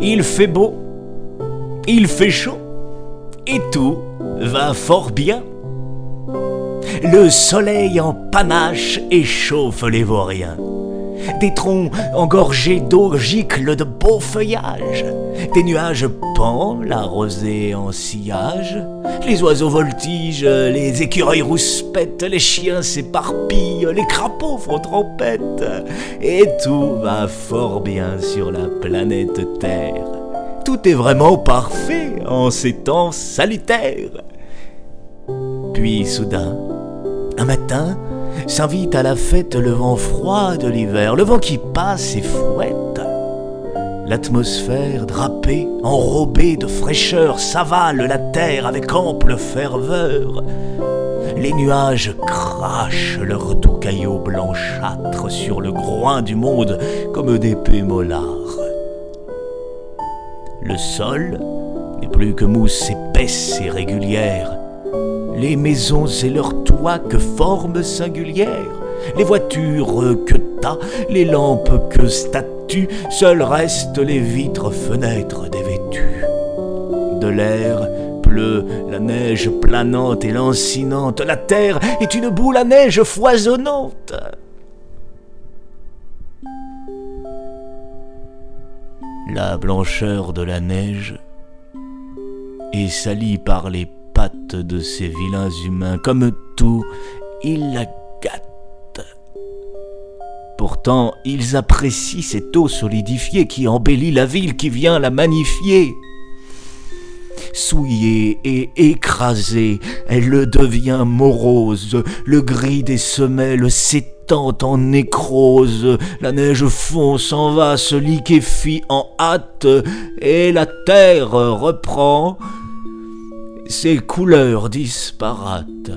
il fait beau, il fait chaud, et tout va fort bien. Le soleil en panache échauffe les vauriens. Des troncs engorgés d'eau giclent de beaux feuillages. Des nuages pendent, la rosée en sillage. Les oiseaux voltigent, les écureuils rouspètent, les chiens s'éparpillent, les crapauds font trompette. Et tout va fort bien sur la planète Terre. Tout est vraiment parfait en ces temps salutaires. Puis soudain, un matin, s'invite à la fête le vent froid de l'hiver, le vent qui passe et fouette. L'atmosphère drapée, enrobée de fraîcheur, s'avale la terre avec ample ferveur. Les nuages crachent leurs doux caillots blanchâtres sur le groin du monde comme d'épais mollards. Le sol n'est plus que mousse épaisse et régulière. Les maisons et leurs toits que formes singulières. Les voitures que tas, les lampes que statues, seuls restent les vitres fenêtres dévêtues. De l'air pleut la neige planante et lancinante, la terre est une boule à neige foisonnante. La blancheur de la neige est salie par les de ces vilains humains. Comme tout, ils la gâtent. Pourtant, ils apprécient cette eau solidifiée qui embellit la ville, qui vient la magnifier. Souillée et écrasée, elle devient morose, le gris des semelles s'étend en nécrose, la neige fond, s'en va, se liquéfie en hâte, et la terre reprend ses couleurs disparates.